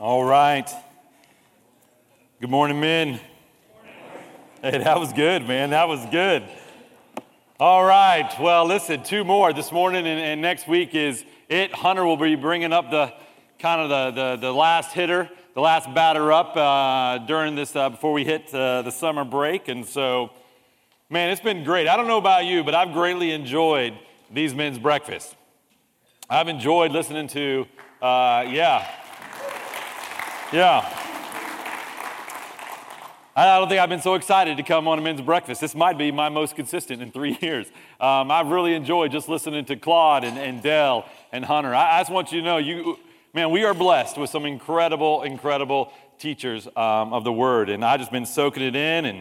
All right. Good morning, men. Hey, that was good, man. That was good. All right. Well, listen, two more this morning and, and next week is it. Hunter will be bringing up the kind of the, the, the last hitter, the last batter up uh, during this, uh, before we hit uh, the summer break. And so, man, it's been great. I don't know about you, but I've greatly enjoyed these men's breakfasts. I've enjoyed listening to, uh, yeah, yeah. I don't think I've been so excited to come on a men's breakfast. This might be my most consistent in three years. Um, I've really enjoyed just listening to Claude and, and Dell and Hunter. I, I, just want you to know, you, man, we are blessed with some incredible, incredible teachers um, of the Word, and I've just been soaking it in. And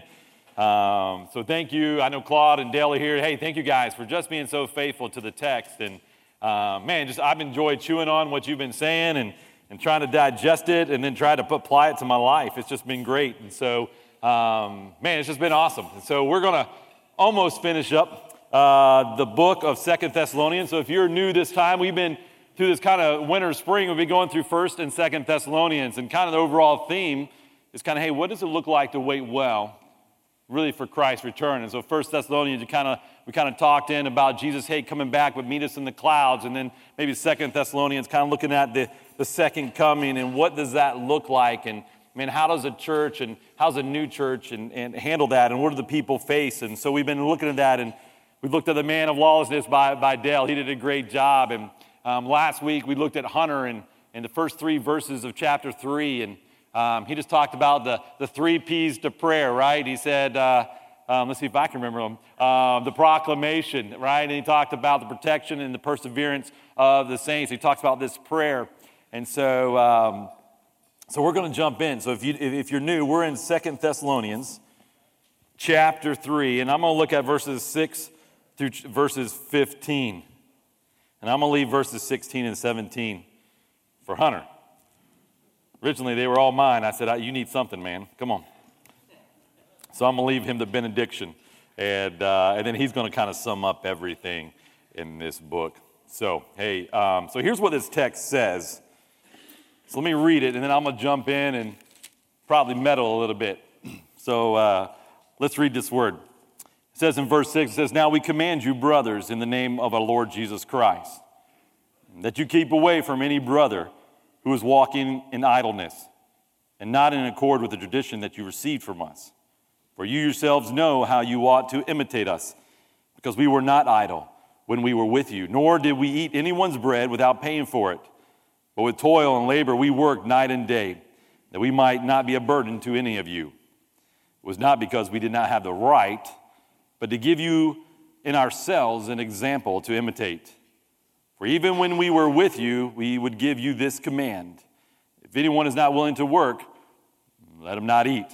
um, so, thank you. I know Claude and Dell are here. Hey, thank you guys for just being so faithful to the text. And uh, man, just I've enjoyed chewing on what you've been saying and and trying to digest it and then try to apply it to my life. It's just been great. And so, um, man, it's just been awesome. And so we're going to almost finish up uh, the book of Second Thessalonians. So if you're new this time, we've been through this kind of winter spring. We'll be going through First and Second Thessalonians, and kind of the overall theme is kind of, hey, what does it look like to wait well, really for Christ's return? And so First Thessalonians, you kind of we kind of talked in about Jesus, hey, coming back, but meet us in the clouds, and then maybe Second Thessalonians, kind of looking at the the second coming and what does that look like and I mean, how does a church and how's a new church and, and handle that and what do the people face? And so we've been looking at that and we've looked at the man of lawlessness by, by Dale. He did a great job. And um, last week we looked at Hunter and, and the first three verses of chapter three. And um, he just talked about the, the three P's to prayer, right? He said, uh, um, let's see if I can remember them. Uh, the proclamation, right? And he talked about the protection and the perseverance of the saints. He talks about this prayer. And so, um, so we're going to jump in. So if, you, if you're new, we're in Second Thessalonians chapter 3, and I'm going to look at verses 6 through verses 15. And I'm going to leave verses 16 and 17 for Hunter. Originally, they were all mine. I said, You need something, man. Come on. So I'm going to leave him the benediction. And, uh, and then he's going to kind of sum up everything in this book. So, hey, um, so here's what this text says so let me read it, and then I'm going to jump in and probably meddle a little bit. So uh, let's read this word. It says in verse 6, it says, Now we command you, brothers, in the name of our Lord Jesus Christ, that you keep away from any brother who is walking in idleness and not in accord with the tradition that you received from us. For you yourselves know how you ought to imitate us, because we were not idle when we were with you, nor did we eat anyone's bread without paying for it. But with toil and labor, we worked night and day that we might not be a burden to any of you. It was not because we did not have the right, but to give you in ourselves an example to imitate. For even when we were with you, we would give you this command If anyone is not willing to work, let him not eat.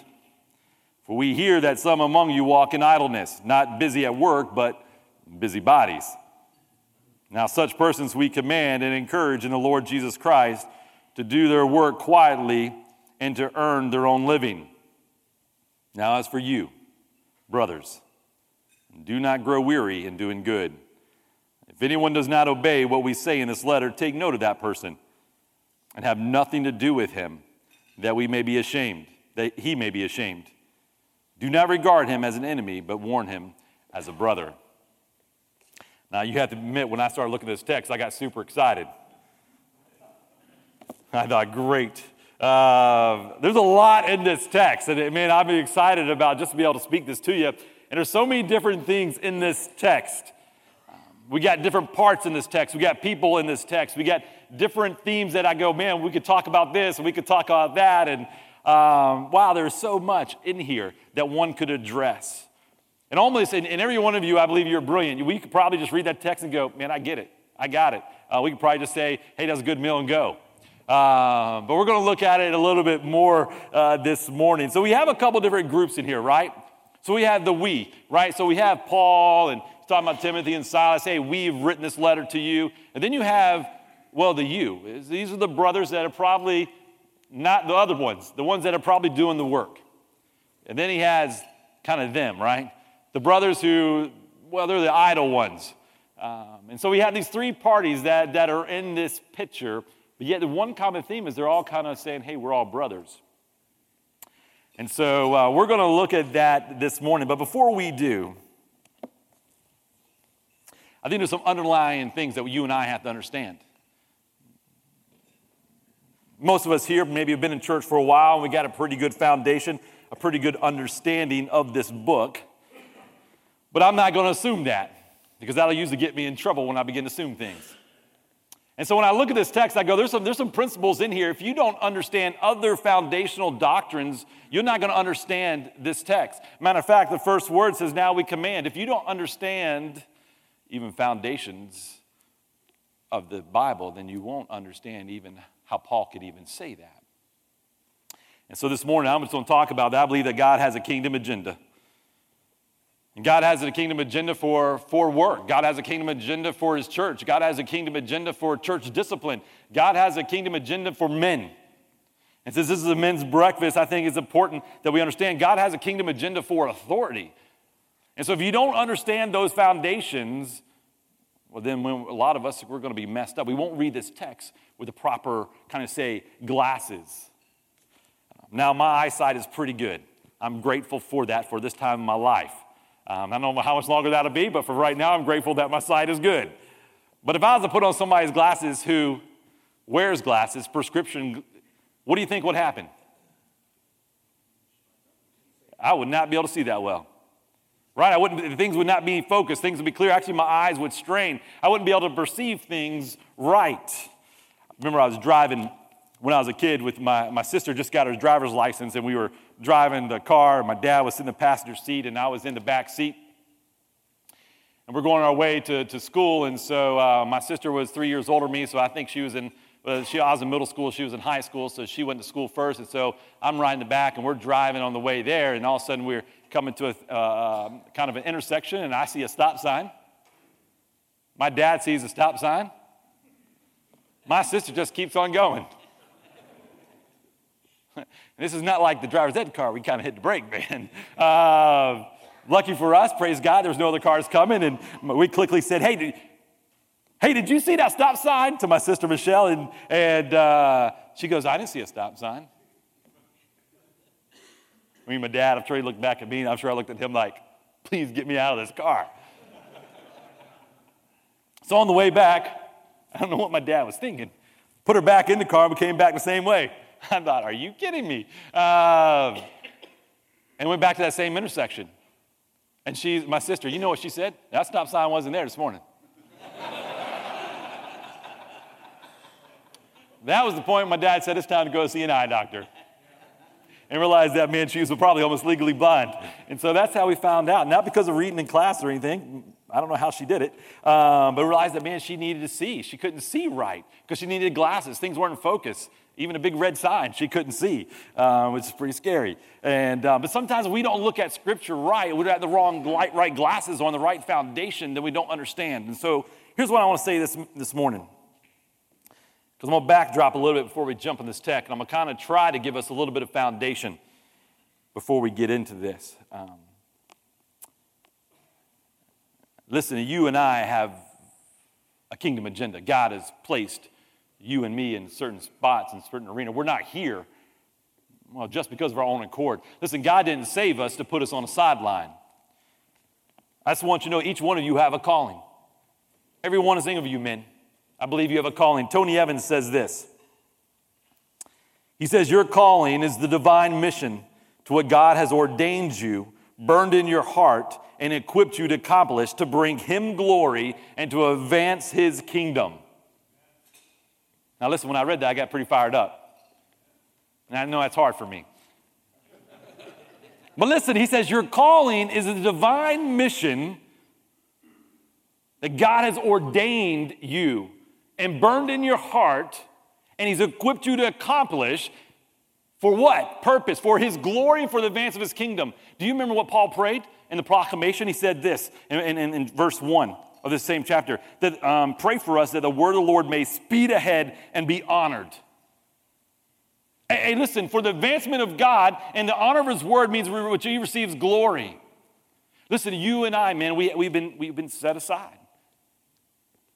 For we hear that some among you walk in idleness, not busy at work, but busy bodies. Now, such persons we command and encourage in the Lord Jesus Christ to do their work quietly and to earn their own living. Now, as for you, brothers, do not grow weary in doing good. If anyone does not obey what we say in this letter, take note of that person and have nothing to do with him, that we may be ashamed, that he may be ashamed. Do not regard him as an enemy, but warn him as a brother. Now, you have to admit, when I started looking at this text, I got super excited. I thought, great. Uh, there's a lot in this text, and man, I'm excited about just to be able to speak this to you. And there's so many different things in this text. We got different parts in this text. We got people in this text. We got different themes that I go, man, we could talk about this and we could talk about that. And um, wow, there's so much in here that one could address. And almost, and every one of you, I believe you're brilliant. We could probably just read that text and go, man, I get it. I got it. Uh, we could probably just say, hey, that's a good meal and go. Uh, but we're going to look at it a little bit more uh, this morning. So we have a couple different groups in here, right? So we have the we, right? So we have Paul and he's talking about Timothy and Silas. Hey, we've written this letter to you. And then you have, well, the you. These are the brothers that are probably not the other ones, the ones that are probably doing the work. And then he has kind of them, right? The brothers who, well, they're the idle ones. Um, and so we have these three parties that, that are in this picture But yet, the one common theme is they're all kind of saying, hey, we're all brothers. And so uh, we're going to look at that this morning. But before we do, I think there's some underlying things that you and I have to understand. Most of us here maybe have been in church for a while and we got a pretty good foundation, a pretty good understanding of this book. But I'm not going to assume that because that'll usually get me in trouble when I begin to assume things. And so when I look at this text, I go, there's some, there's some principles in here. If you don't understand other foundational doctrines, you're not going to understand this text. Matter of fact, the first word says, Now we command. If you don't understand even foundations of the Bible, then you won't understand even how Paul could even say that. And so this morning, I'm just going to talk about that. I believe that God has a kingdom agenda. God has a kingdom agenda for, for work. God has a kingdom agenda for his church. God has a kingdom agenda for church discipline. God has a kingdom agenda for men. And since this is a men's breakfast, I think it's important that we understand God has a kingdom agenda for authority. And so if you don't understand those foundations, well, then when a lot of us, we're going to be messed up. We won't read this text with the proper kind of say glasses. Now, my eyesight is pretty good. I'm grateful for that for this time in my life. Um, I don't know how much longer that'll be, but for right now, I'm grateful that my sight is good. But if I was to put on somebody's glasses who wears glasses, prescription, what do you think would happen? I would not be able to see that well. Right? I wouldn't, things would not be focused, things would be clear. Actually, my eyes would strain. I wouldn't be able to perceive things right remember I was driving when I was a kid with my, my sister just got her driver's license and we were driving the car. My dad was in the passenger seat and I was in the back seat. And we're going our way to, to school. And so uh, my sister was three years older than me, so I think she was in, she, I was in middle school, she was in high school, so she went to school first. And so I'm riding the back and we're driving on the way there. And all of a sudden we're coming to a uh, kind of an intersection and I see a stop sign. My dad sees a stop sign. My sister just keeps on going. this is not like the driver's ed car. We kind of hit the brake, man. Uh, lucky for us, praise God, there was no other cars coming. And we quickly said, hey, did, hey, did you see that stop sign? To my sister Michelle. And, and uh, she goes, I didn't see a stop sign. I mean, my dad, I'm sure he looked back at me, and I'm sure I looked at him like, please get me out of this car. so on the way back, I don't know what my dad was thinking. Put her back in the car, we came back the same way. I thought, are you kidding me? Uh, and went back to that same intersection. And she's my sister, you know what she said? That stop sign wasn't there this morning. that was the point my dad said it's time to go see an eye doctor. And realized that man, she was probably almost legally blind. And so that's how we found out. Not because of reading in class or anything. I don't know how she did it, um, but realized that, man, she needed to see. She couldn't see right because she needed glasses. Things weren't in focus. Even a big red sign she couldn't see, um, which is pretty scary. And, uh, but sometimes we don't look at Scripture right. We have the wrong light, right glasses on the right foundation that we don't understand. And so here's what I want to say this, this morning. Because I'm going to backdrop a little bit before we jump in this text, and I'm going to kind of try to give us a little bit of foundation before we get into this. Um, Listen, you and I have a kingdom agenda. God has placed you and me in certain spots in certain arena. We're not here, well, just because of our own accord. Listen, God didn't save us to put us on a sideline. I just want you to know each one of you have a calling. Every one of you men. I believe you have a calling. Tony Evans says this. He says, Your calling is the divine mission to what God has ordained you, burned in your heart, and equipped you to accomplish to bring Him glory and to advance His kingdom. Now, listen, when I read that, I got pretty fired up. And I know that's hard for me. But listen, he says, Your calling is a divine mission that God has ordained you and burned in your heart, and He's equipped you to accomplish. For what purpose? For His glory, and for the advance of His kingdom. Do you remember what Paul prayed? in the proclamation, he said this in, in, in verse 1 of this same chapter that um, pray for us that the word of the Lord may speed ahead and be honored. Hey, hey, listen, for the advancement of God and the honor of his word means which he receives glory. Listen, you and I, man, we, we've, been, we've been set aside.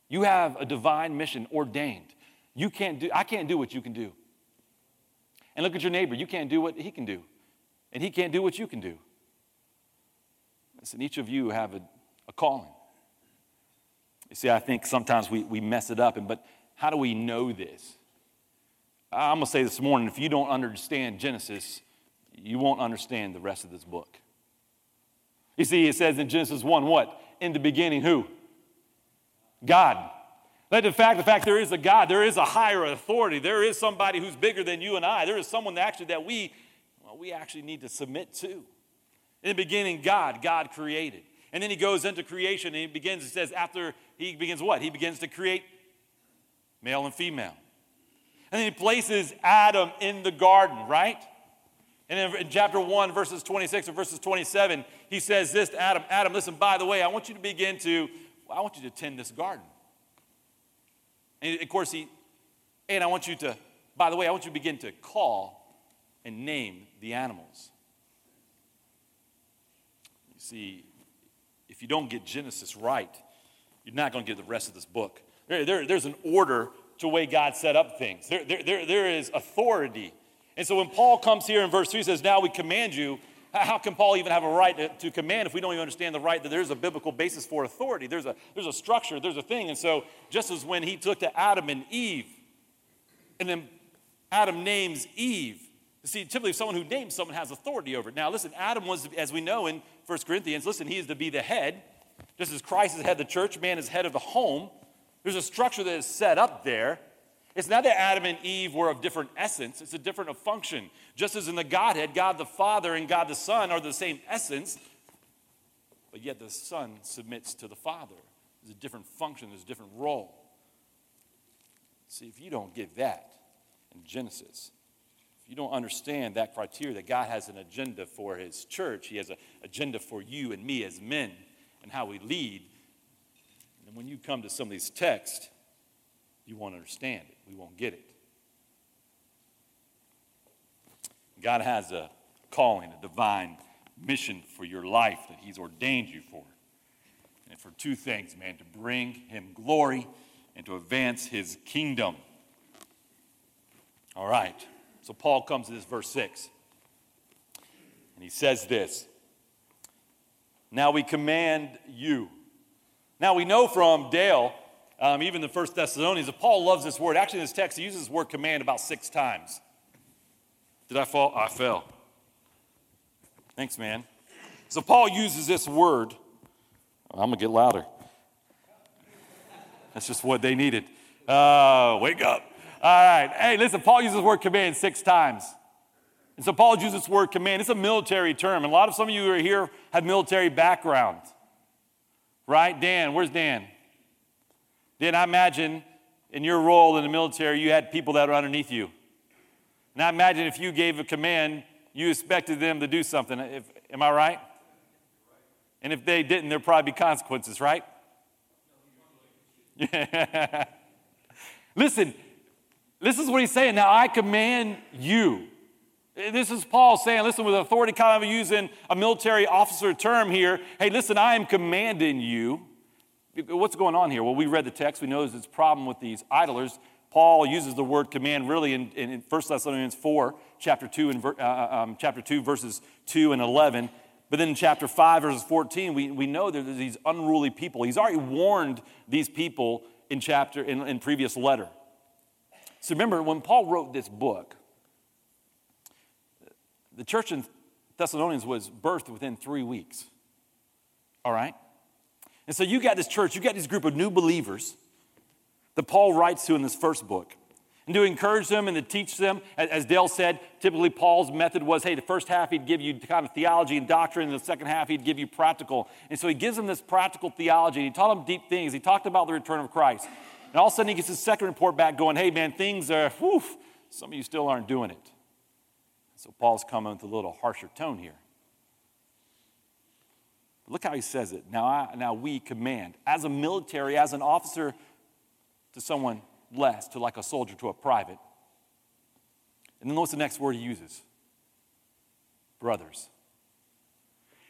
You have a divine mission ordained. You can't do, I can't do what you can do. And look at your neighbor. You can't do what he can do. And he can't do what you can do. Listen, each of you have a, a calling. You see, I think sometimes we, we mess it up, and, but how do we know this? I'm going to say this morning if you don't understand Genesis, you won't understand the rest of this book. You see, it says in Genesis 1 what? In the beginning, who? God. Let the fact, the fact there is a God, there is a higher authority, there is somebody who's bigger than you and I, there is someone that actually that we, well, we actually need to submit to. In the beginning, God, God created. And then he goes into creation and he begins, he says, after he begins what? He begins to create male and female. And then he places Adam in the garden, right? And in, in chapter 1, verses 26 and verses 27, he says this to Adam Adam, listen, by the way, I want you to begin to, I want you to tend this garden. And of course, he, and I want you to, by the way, I want you to begin to call and name the animals. You see, if you don't get Genesis right, you're not going to get the rest of this book. There, there, there's an order to the way God set up things, there, there, there, there is authority. And so when Paul comes here in verse 3 he says, Now we command you, how can Paul even have a right to, to, command if we don't even understand the right that there's a biblical basis for authority? There's a, there's a structure, there's a thing. And so, just as when he took to Adam and Eve, and then Adam names Eve, see, typically someone who names someone has authority over it. Now, listen, Adam was, as we know in 1 Corinthians, listen, he is to be the head. Just as Christ is head of the church, man is head of the home. There's a structure that is set up there. It's not that Adam and Eve were of different essence, it's a different function. Just as in the Godhead, God the Father and God the Son are the same essence, but yet the Son submits to the Father. There's a different function, there's a different role. See, if you don't get that in Genesis, if you don't understand that criteria that God has an agenda for His church, He has an agenda for you and me as men and how we lead, and when you come to some of these texts, you won't understand it. We won't get it. God has a calling, a divine mission for your life that He's ordained you for. And for two things, man, to bring Him glory and to advance His kingdom. All right. So Paul comes to this verse 6. And he says this Now we command you. Now we know from Dale um, even the First Thessalonians, that Paul loves this word. Actually, in this text, he uses this word command about six times. Did I fall? I fell. Thanks, man. So Paul uses this word. I'm going to get louder. That's just what they needed. Uh, wake up. All right. Hey, listen, Paul uses the word command six times. And so Paul uses this word command. It's a military term. And a lot of some of you who are here have military background. Right? Dan, where's Dan? Then I imagine in your role in the military, you had people that were underneath you. And I imagine if you gave a command, you expected them to do something. If, am I right? And if they didn't, there'd probably be consequences, right? Listen, this is what he's saying. Now I command you. This is Paul saying, listen, with authority, kind of using a military officer term here. Hey, listen, I am commanding you. What's going on here? Well, we read the text. We know there's this problem with these idlers. Paul uses the word command really in, in 1 Thessalonians 4, chapter 2, and, uh, uh, um, chapter 2, verses 2 and 11. But then in chapter 5, verses 14, we, we know there's these unruly people. He's already warned these people in chapter in, in previous letter. So remember, when Paul wrote this book, the church in Thessalonians was birthed within three weeks. All right? And so you got this church, you got this group of new believers that Paul writes to in this first book. And to encourage them and to teach them, as Dale said, typically Paul's method was hey, the first half he'd give you kind of theology and doctrine, and the second half he'd give you practical. And so he gives them this practical theology, and he taught them deep things. He talked about the return of Christ. And all of a sudden he gets his second report back going, hey man, things are, whew, some of you still aren't doing it. So Paul's coming with a little harsher tone here. Look how he says it. Now, I, now we command, as a military, as an officer to someone less, to like a soldier to a private. And then what's the next word he uses? Brothers.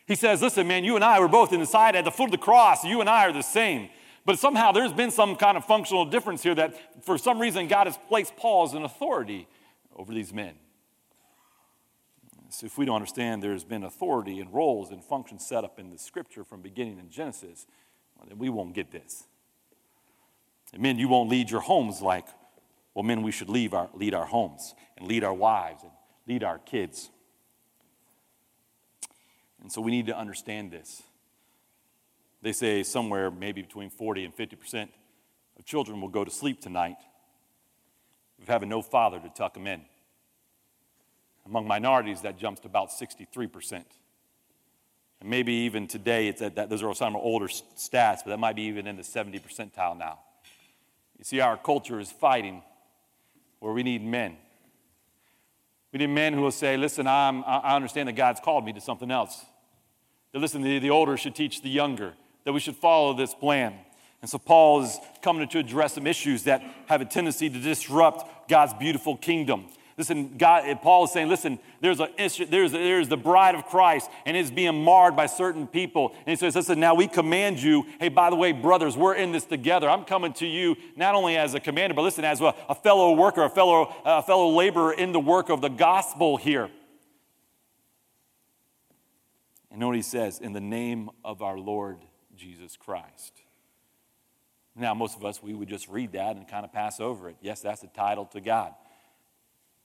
He says, Listen, man, you and I were both inside at the foot of the cross. You and I are the same. But somehow there's been some kind of functional difference here that for some reason God has placed Paul as an authority over these men. So if we don't understand there's been authority and roles and functions set up in the scripture from beginning in Genesis, well, then we won't get this. And men, you won't lead your homes like, well, men, we should lead our, lead our homes and lead our wives and lead our kids. And so we need to understand this. They say somewhere maybe between 40 and 50% of children will go to sleep tonight with having no father to tuck them in. Among minorities, that jumps to about 63%. And maybe even today, it's at that, those are some older stats, but that might be even in the 70 percentile now. You see, our culture is fighting where we need men. We need men who will say, Listen, I'm, I understand that God's called me to something else. That listen, the, the older should teach the younger, that we should follow this plan. And so Paul is coming to address some issues that have a tendency to disrupt God's beautiful kingdom. Listen, God, eh, Paul is saying, listen, there's, a, there's, there's the bride of Christ, and it's being marred by certain people. And he says, listen, now we command you, hey, by the way, brothers, we're in this together. I'm coming to you not only as a commander, but listen, as a, a fellow worker, a fellow, a fellow laborer in the work of the gospel here. And know what he says? In the name of our Lord Jesus Christ. Now, most of us, we would just read that and kind of pass over it. Yes, that's a title to God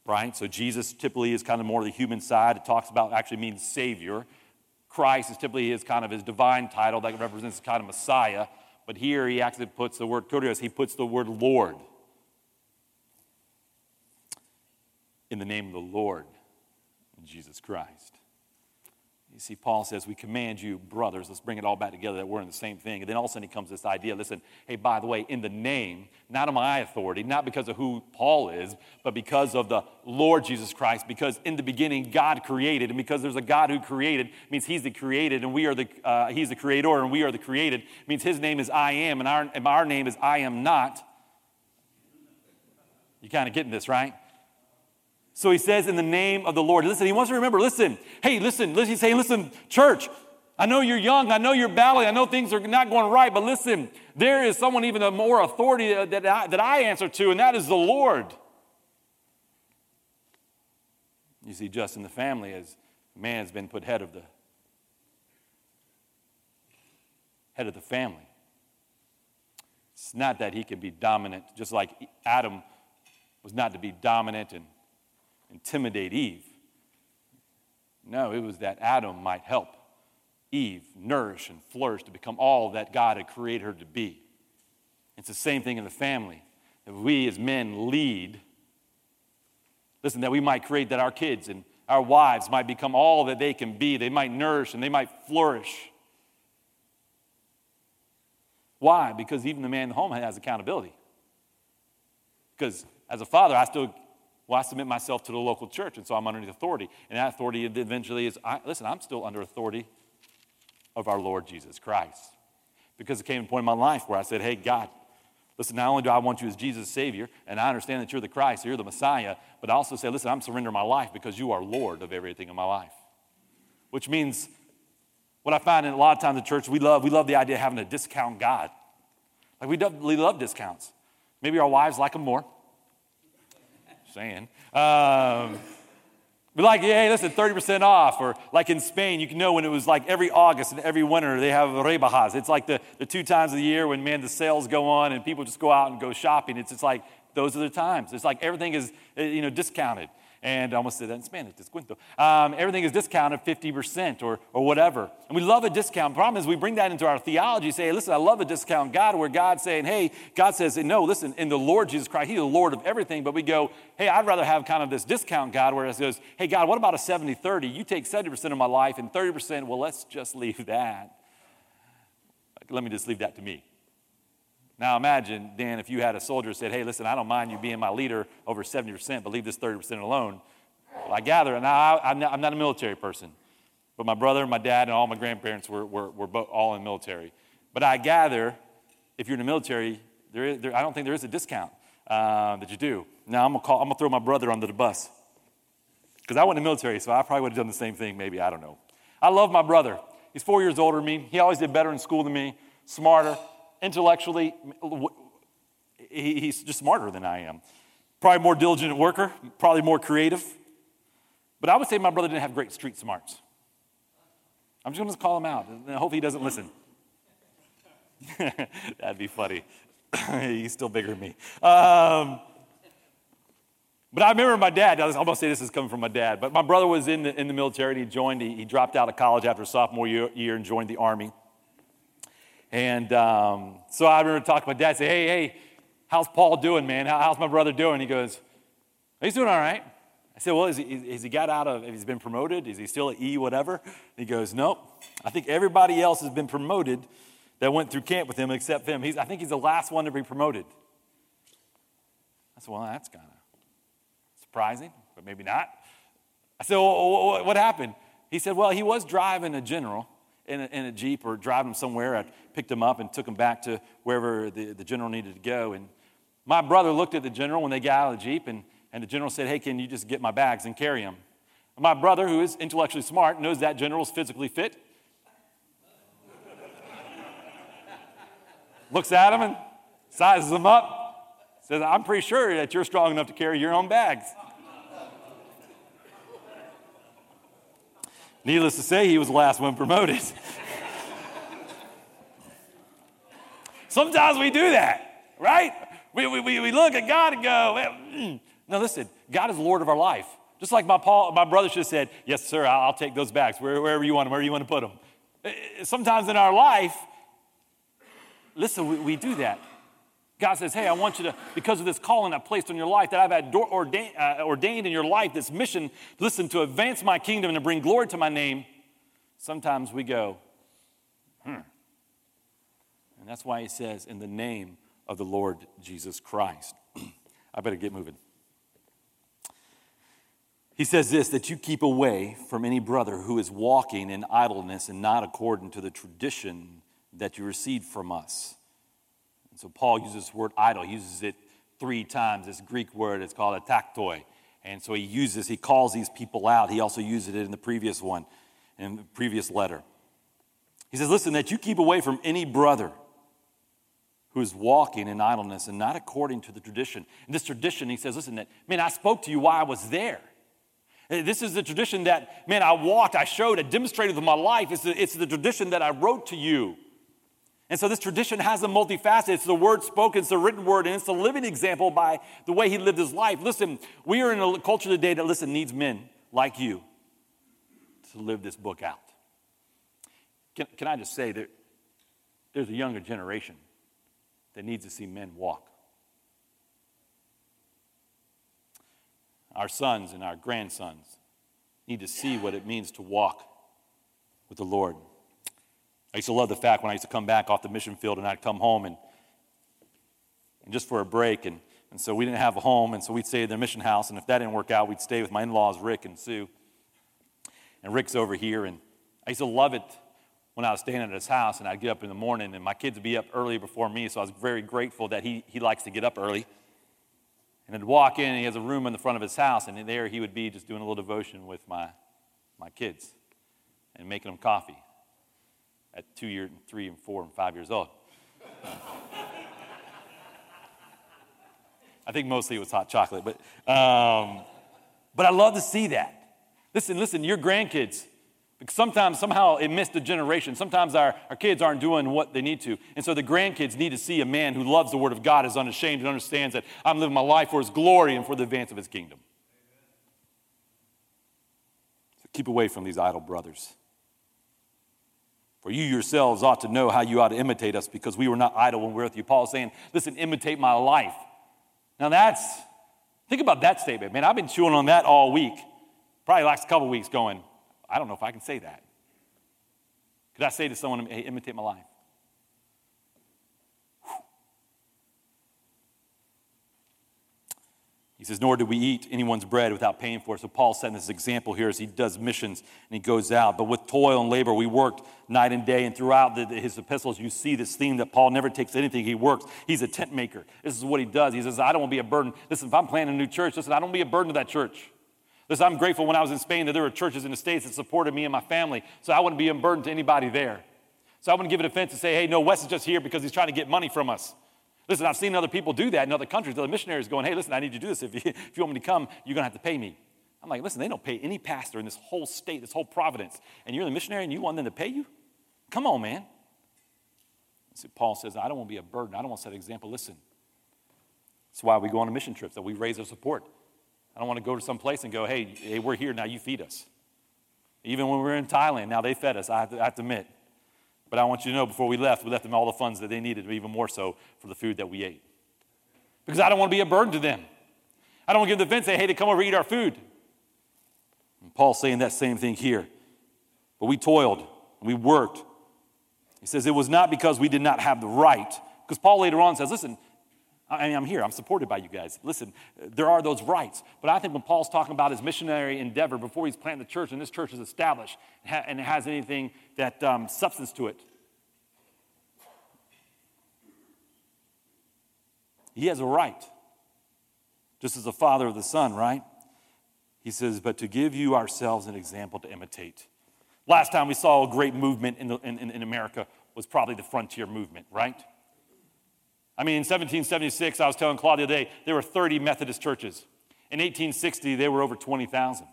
right? So Jesus typically is kind of more the human side. It talks about actually means Savior. Christ is typically his kind of his divine title that represents kind of Messiah. But here he actually puts the word Kyrios, he puts the word Lord. In the name of the Lord, Jesus Christ. You see, Paul says, We command you, brothers, let's bring it all back together that we're in the same thing. And then all of a sudden he comes this idea listen, hey, by the way, in the name, not of my authority, not because of who Paul is, but because of the Lord Jesus Christ, because in the beginning God created, and because there's a God who created, means he's the created, and we are the, uh, he's the creator, and we are the created, means his name is I am, and our, and our name is I am not. You kind of getting this, right? So he says, in the name of the Lord. Listen, he wants to remember, listen, hey, listen, listen, he's saying, listen, church, I know you're young, I know you're battling, I know things are not going right, but listen, there is someone even more authority that I, that I answer to, and that is the Lord. You see, just in the family, as man has been put head of the head of the family. It's not that he can be dominant, just like Adam was not to be dominant and intimidate Eve. No, it was that Adam might help Eve nourish and flourish to become all that God had created her to be. It's the same thing in the family. If we as men lead, listen, that we might create that our kids and our wives might become all that they can be. They might nourish and they might flourish. Why? Because even the man in the home has accountability. Because as a father, I still well, I submit myself to the local church, and so I'm underneath authority. And that authority eventually is I, listen, I'm still under authority of our Lord Jesus Christ. Because it came a point in my life where I said, hey, God, listen, not only do I want you as Jesus' Savior, and I understand that you're the Christ, you're the Messiah, but I also say, listen, I'm surrendering my life because you are Lord of everything in my life. Which means what I find in a lot of times in church, we love, we love the idea of having a discount God. Like we, love, we love discounts. Maybe our wives like them more saying. Um, but like, hey, listen, 30% off. Or like in Spain, you can know when it was like every August and every winter, they have rebajas. It's like the, the two times of the year when, man, the sales go on and people just go out and go shopping. It's, it's like those are the times. It's like everything is, you know, discounted and I almost said that in Spanish, descuento. Um, everything is discounted 50% or, or whatever. And we love a discount. Problem is, we bring that into our theology, say, listen, I love a discount God, where God's saying, hey, God says, no, listen, in the Lord Jesus Christ, He's the Lord of everything. But we go, hey, I'd rather have kind of this discount God, where it goes, hey, God, what about a 70 30? You take 70% of my life and 30%, well, let's just leave that. Let me just leave that to me. Now imagine, Dan, if you had a soldier said, hey, listen, I don't mind you being my leader over 70%, but leave this 30% alone. Well, I gather, now I, am not, not, a military person, but my brother, my dad, and all my grandparents were, were, were all in the military. But I gather, if you're in the military, there is, there, I don't think there is a discount uh, that you do. Now I'm I'm gonna throw my brother under the bus. Because I went in the military, so I probably would have done the same thing, maybe, I don't know. I love my brother. He's four years older than me. He always did better in school than me, smarter, intellectually, he's just smarter than I am. Probably more diligent worker, probably more creative. But I would say my brother didn't have great street smarts. I'm just going to call him out. I hope he doesn't listen. That'd be funny. He's still bigger than me. Um, but I remember my dad, I'm going to say this is coming from my dad, but my brother was in the, in the military and he joined, he, he dropped out of college after sophomore year, year and joined the Army. And um, so I remember talking to my dad, say, hey, hey, how's Paul doing, man? How, how's my brother doing? He goes, he's doing all right. I said, well, is he, has he got out of, has he been promoted? Is he still at E, whatever? he goes, nope. I think everybody else has been promoted that went through camp with him except him. He's, I think he's the last one to be promoted. I said, well, that's kind of surprising, but maybe not. I said, well, what happened? He said, well, he was driving a general in a, in a Jeep or driving them somewhere. I picked them up and took them back to wherever the, the general needed to go. And my brother looked at the general when they got out of the Jeep, and, and the general said, hey, can you just get my bags and carry them? My brother, who is intellectually smart, knows that general's physically fit. Looks at him and sizes him up. Says, I'm pretty sure that you're strong enough to carry your own bags. Needless to say, he was the last one promoted. Sometimes we do that, right? We, we, we look at God and go, mm. no, listen, God is Lord of our life. Just like my, Paul, my brother have said, yes, sir, I'll, I'll take those bags wherever you want them, wherever you want to put them. Eh, eh, sometimes in our life, listen, we, we do that. God says, Hey, I want you to, because of this calling I've placed on your life, that I've had ordained, uh, ordained in your life, this mission, listen, to advance my kingdom and to bring glory to my name. Sometimes we go, hmm. And that's why he says, In the name of the Lord Jesus Christ. I better get moving. He says this that you keep away from any brother who is walking in idleness and not according to the tradition that you received from us and so Paul uses this word idle. He uses it three times, this Greek word. It's called ataktoi. And so he uses, he calls these people out. He also used it in the previous one, in the previous letter. He says, Listen, that you keep away from any brother who is walking in idleness and not according to the tradition. This tradition, he says, Listen, that, man, I spoke to you while I was there. Eh, this is the tradition that, man, I walked, I showed, I demonstrated with my life. It's the, it's the tradition that I wrote to you. And so this tradition has a multifaceted. It's the word spoken, it's the written word, and it's a living example by the way he lived his life. Listen, we are in a culture today that, listen, needs men like you to live this book out. Can, can I just say that there's a younger generation that needs to see men walk? Our sons and our grandsons need to see what it means to walk with the Lord. I used to love the fact when I used to come back off the mission field and I'd come home and, and just for a break. And, and so we didn't have a home, and so we'd stay at their mission house. And if that didn't work out, we'd stay with my in laws, Rick and Sue. And Rick's over here. And I used to love it when I was staying at his house and I'd get up in the morning and my kids would be up early before me. So I was very grateful that he, he likes to get up early. And I'd walk in and he has a room in the front of his house. And there he would be just doing a little devotion with my, my kids and making them coffee at two years, three and four and five years old. I think mostly it was hot chocolate, but, um, but I love to see that. Listen, listen, your grandkids, because sometimes, somehow it missed a generation. Sometimes our, our kids aren't doing what they need to. And so the grandkids need to see a man who loves the Word of God, is unashamed, and understands that I'm living my life for His glory and for the advance of His kingdom. So keep away from these idle brothers. For you yourselves ought to know how you ought to imitate us because we were not idle when we were with you. Paul is saying, listen, imitate my life. Now that's, think about that statement, man. I've been chewing on that all week. Probably last couple weeks going, I don't know if I can say that. Could I say to someone, hey, imitate my life? He says, Nor do we eat anyone's bread without paying for it. So Paul setting this example here as he does missions and he goes out. But with toil and labor, we worked night and day. And throughout the, his epistles, you see this theme that Paul never takes anything, he works. He's a tent maker. This is what he does. He says, I don't want to be a burden. Listen, if I'm planting a new church, listen, I don't want to be a burden to that church. Listen, I'm grateful when I was in Spain that there were churches in the States that supported me and my family. So I wouldn't be a burden to anybody there. So I wouldn't give it offense and say, hey, no, Wes is just here because he's trying to get money from us. Listen, I've seen other people do that in other countries. Other missionaries going, hey, listen, I need you to do this. If you, if you want me to come, you're going to have to pay me. I'm like, listen, they don't pay any pastor in this whole state, this whole providence. And you're the missionary and you want them to pay you? Come on, man. See, Paul says, I don't want to be a burden. I don't want to set an example. Listen, that's why we go on a mission trip, that we raise our support. I don't want to go to some place and go, hey, hey, we're here, now you feed us. Even when we were in Thailand, now they fed us, I have, to, I have to admit. But I want you to know before we left, we left them all the funds that they needed, even more so for the food that we ate. Because I don't want to be a burden to them. I don't want to give the fence, say, hey, to come over eat our food. And Paul's saying that same thing here. But we toiled, we worked. He says it was not because we did not have the right. Because Paul later on says, listen, I mean, I'm here. I'm supported by you guys. Listen, there are those rights. But I think when Paul's talking about his missionary endeavor before he's planting the church and this church is established and it has anything that um, substance to it, he has a right, just as the father of the son, right? He says, but to give you ourselves an example to imitate. Last time we saw a great movement in, the, in, in America was probably the frontier movement, right? I mean, in 1776, I was telling Claudia today, there were 30 Methodist churches. In 1860, there were over 20,000.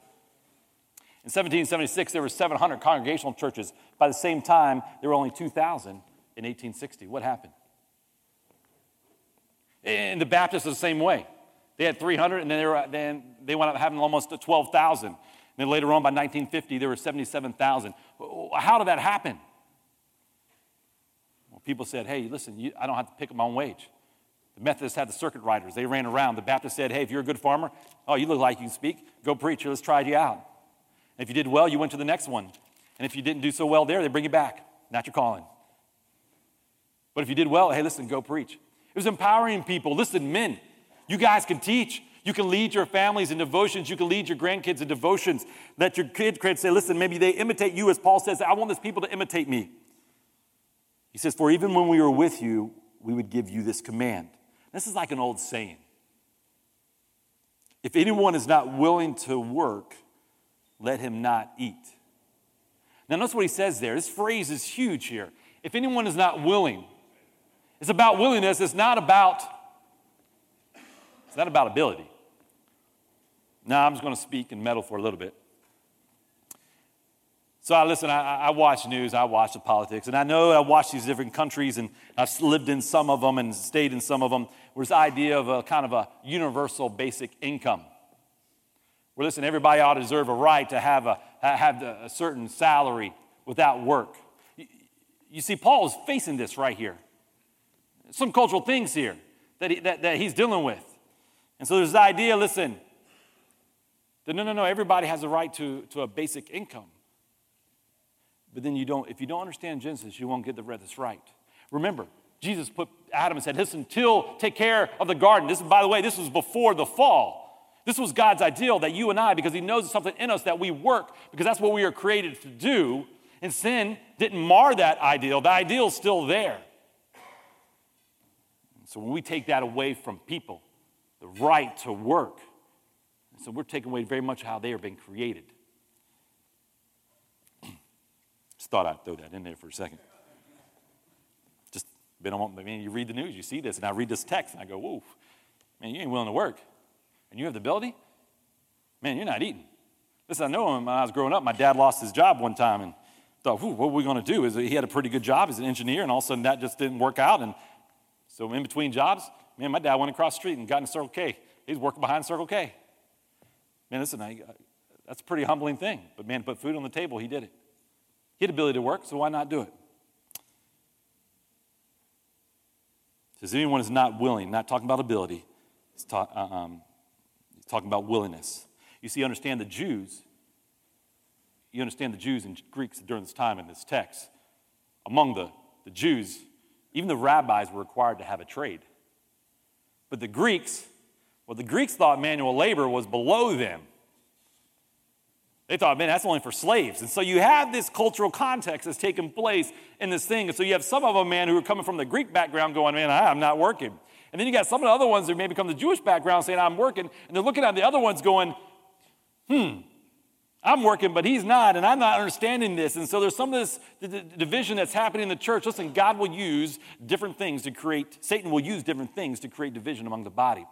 In 1776, there were 700 congregational churches. By the same time, there were only 2,000 in 1860. What happened? And the Baptists are the same way. They had 300, and then they, were, then they wound up having almost 12,000. And then later on, by 1950, there were 77,000. How did that happen? People said, hey, listen, you, I don't have to pick up my own wage. The Methodists had the circuit riders. They ran around. The Baptists said, hey, if you're a good farmer, oh, you look like you can speak, go preach. Let's try you out. And if you did well, you went to the next one. And if you didn't do so well there, they bring you back. Not your calling. But if you did well, hey, listen, go preach. It was empowering people. Listen, men, you guys can teach. You can lead your families in devotions. You can lead your grandkids in devotions. Let your kids say, listen, maybe they imitate you, as Paul says, I want this people to imitate me. He says, For even when we were with you, we would give you this command. This is like an old saying. If anyone is not willing to work, let him not eat. Now, notice what he says there. This phrase is huge here. If anyone is not willing, it's about willingness, it's not about it's not about ability. Now, I'm just going to speak in meddle for a little bit. So I listen, I, I, watch news, I watch the politics, and I know I watch these different countries, and I've lived in some of them and stayed in some of them, where this idea of a kind of a universal basic income. Where, listen, everybody ought to deserve a right to have a, have a certain salary without work. You, see, Paul is facing this right here. Some cultural things here that, he, that, that he's dealing with. And so there's the idea, listen, that no, no, no, everybody has a right to, to a basic income. But then you don't, if you don't understand Genesis, you won't get the rest right. Remember, Jesus put Adam and said, Listen, till take care of the garden. This, is, by the way, this was before the fall. This was God's ideal that you and I, because He knows something in us that we work, because that's what we are created to do. And sin didn't mar that ideal. The ideal is still there. So when we take that away from people, the right to work, so we're taking away very much how they are being created. Thought I'd throw that in there for a second. Just been on, I mean, you read the news, you see this, and I read this text, and I go, whoa, man, you ain't willing to work. And you have the ability? Man, you're not eating. Listen, I know when I was growing up, my dad lost his job one time and thought, what are we going to do? Is he had a pretty good job as an engineer, and all of a sudden that just didn't work out. And so in between jobs, man, my dad went across the street and got in Circle K. He's working behind Circle K. Man, listen, I, that's a pretty humbling thing. But man, put food on the table, he did it. He had ability to work, so why not do it? Says anyone is not willing, not talking about ability, he's, uh, um, he's talking about willingness. You see, understand the Jews, you understand the Jews and Greeks during this time in this text. Among the, the Jews, even the rabbis were required to have a trade. But the Greeks, well, the Greeks thought manual labor was below them. They thought, man, that's only for slaves. And so you have this cultural context that's taking place in this thing. And so you have some of them, man, who are coming from the Greek background going, man, I'm not working. And then you got some of the other ones who maybe come the Jewish background saying, I'm working. And they're looking at the other ones going, hmm, I'm working, but he's not, and I'm not understanding this. And so there's some of this division that's happening in the church. Listen, God will use different things to create, Satan will use different things to create division among the body.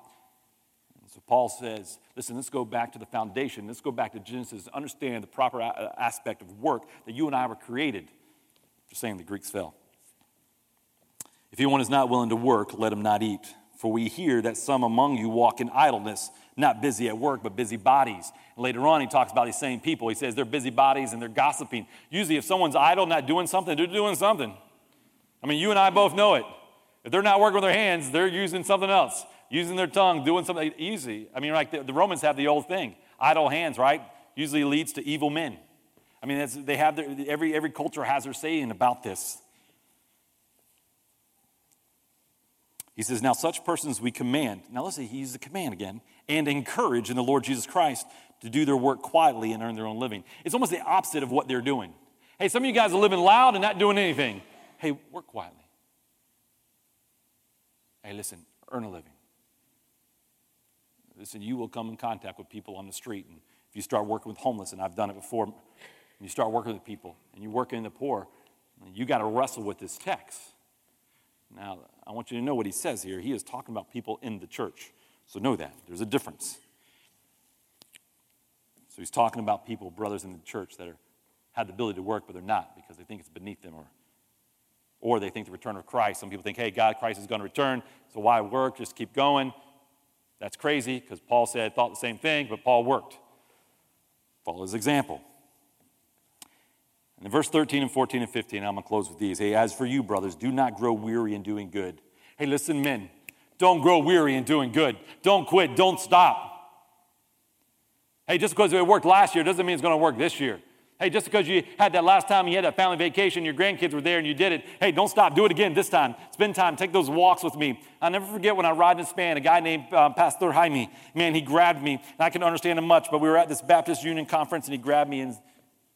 And so Paul says, listen, let's go back to the foundation. Let's go back to Genesis, and understand the proper uh, uh, aspect of work that you and I were created. Just saying the Greeks fell. If anyone is not willing to work, let him not eat. For we hear that some among you walk in idleness, not busy at work, but busy bodies. And later on, he talks about these same people. He says they're busy bodies and they're gossiping. Usually, if someone's idle, not doing something, they're doing something. I mean, you and I both know it. If they're not working with their hands, they're using something else, using their tongue, doing something easy. I mean, like the, the Romans have the old thing idle hands, right? Usually leads to evil men. I mean, they have their, every, every culture has their saying about this. He says, Now such persons we command, now let's see, he's the command again, and encourage in the Lord Jesus Christ to do their work quietly and earn their own living. It's almost the opposite of what they're doing. Hey, some of you guys are living loud and not doing anything. Hey, work quietly. Hey, listen, earn a living. Listen, you will come in contact with people on the street. And if you start working with homeless, and I've done it before, and you start working with people and you're working in the poor, you got to wrestle with this text. Now, I want you to know what he says here. He is talking about people in the church. So know that. There's a difference. So he's talking about people, brothers in the church, that are, have the ability to work, but they're not because they think it's beneath them or, or they think the return of Christ. Some people think, hey, God, Christ is going to return, so why work? Just keep going. That's crazy because Paul said, thought the same thing, but Paul worked. Follow his example. And in verse 13 and 14 and 15, I'm going to close with these. Hey, as for you, brothers, do not grow weary in doing good. Hey, listen, men, don't grow weary in doing good. Don't quit. Don't stop. Hey, just because it worked last year doesn't mean it's going to work this year. Hey, just because you had that last time you had that family vacation, your grandkids were there and you did it, hey, don't stop. Do it again this time. Spend time. Take those walks with me. I'll never forget when I ride in Spain, a guy named um, Pastor Jaime, man, he grabbed me. And I can understand him much, but we were at this Baptist Union conference and he grabbed me and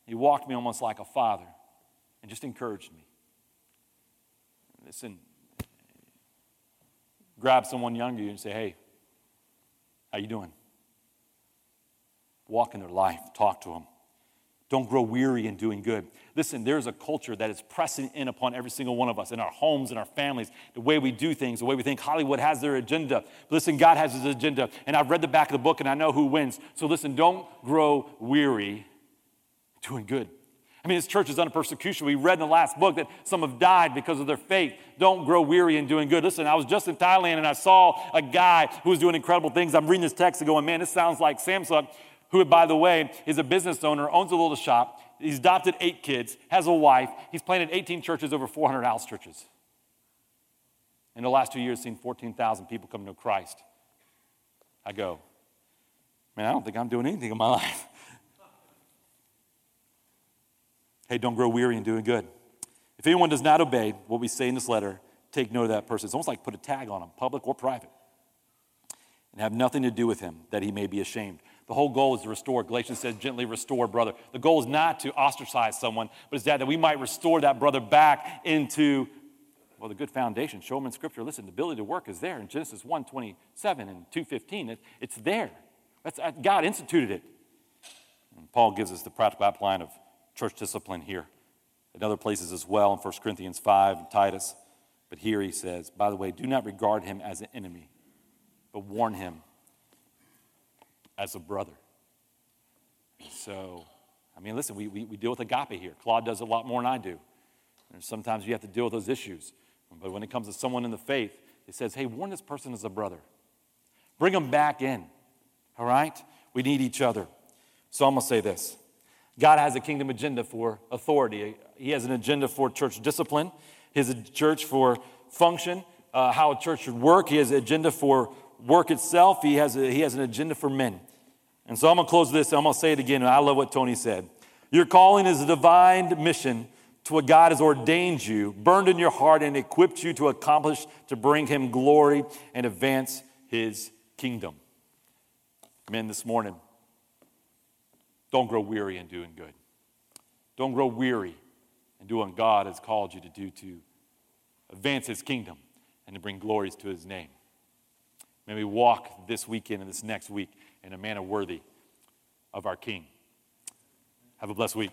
he walked me almost like a father and just encouraged me. Listen, grab someone younger you and say, hey, how you doing? Walk in their life, talk to them. Don't grow weary in doing good. Listen, there's a culture that is pressing in upon every single one of us in our homes, in our families, the way we do things, the way we think. Hollywood has their agenda. But listen, God has his agenda. And I've read the back of the book and I know who wins. So listen, don't grow weary doing good. I mean, this church is under persecution. We read in the last book that some have died because of their faith. Don't grow weary in doing good. Listen, I was just in Thailand and I saw a guy who was doing incredible things. I'm reading this text and going, man, this sounds like Samsung, who, by the way, is a business owner, owns a little shop. He's adopted eight kids, has a wife. He's planted 18 churches, over 400 house churches. In the last two years, seen 14,000 people come to Christ. I go, man, I don't think I'm doing anything in my life. Hey, don't grow weary in doing good. If anyone does not obey what we say in this letter, take note of that person. It's almost like put a tag on him, public or private, and have nothing to do with him that he may be ashamed. The whole goal is to restore. Galatians says, gently restore brother. The goal is not to ostracize someone, but it's that, that we might restore that brother back into, well, the good foundation. Show them in Scripture. Listen, the ability to work is there in Genesis 1 27 and 215. It, it's there. That's, uh, God instituted it. And Paul gives us the practical outline of church discipline here. In other places as well, in 1 Corinthians 5 and Titus. But here he says, by the way, do not regard him as an enemy, but warn him as a brother. So, I mean, listen, we, we, we deal with agape here. Claude does a lot more than I do. And sometimes you have to deal with those issues. But when it comes to someone in the faith, it says, hey, warn this person as a brother. Bring them back in. All right? We need each other. So I'm going to say this God has a kingdom agenda for authority. He has an agenda for church discipline. He has a church for function, uh, how a church should work. He has an agenda for work itself. He has, a, he has an agenda for men. And so I'm going to close this. I'm going to say it again. I love what Tony said. Your calling is a divine mission to what God has ordained you, burned in your heart, and equipped you to accomplish to bring Him glory and advance His kingdom. Men, this morning, don't grow weary in doing good. Don't grow weary in doing what God has called you to do to advance His kingdom and to bring glories to His name. May we walk this weekend and this next week in a manner worthy of our King. Have a blessed week.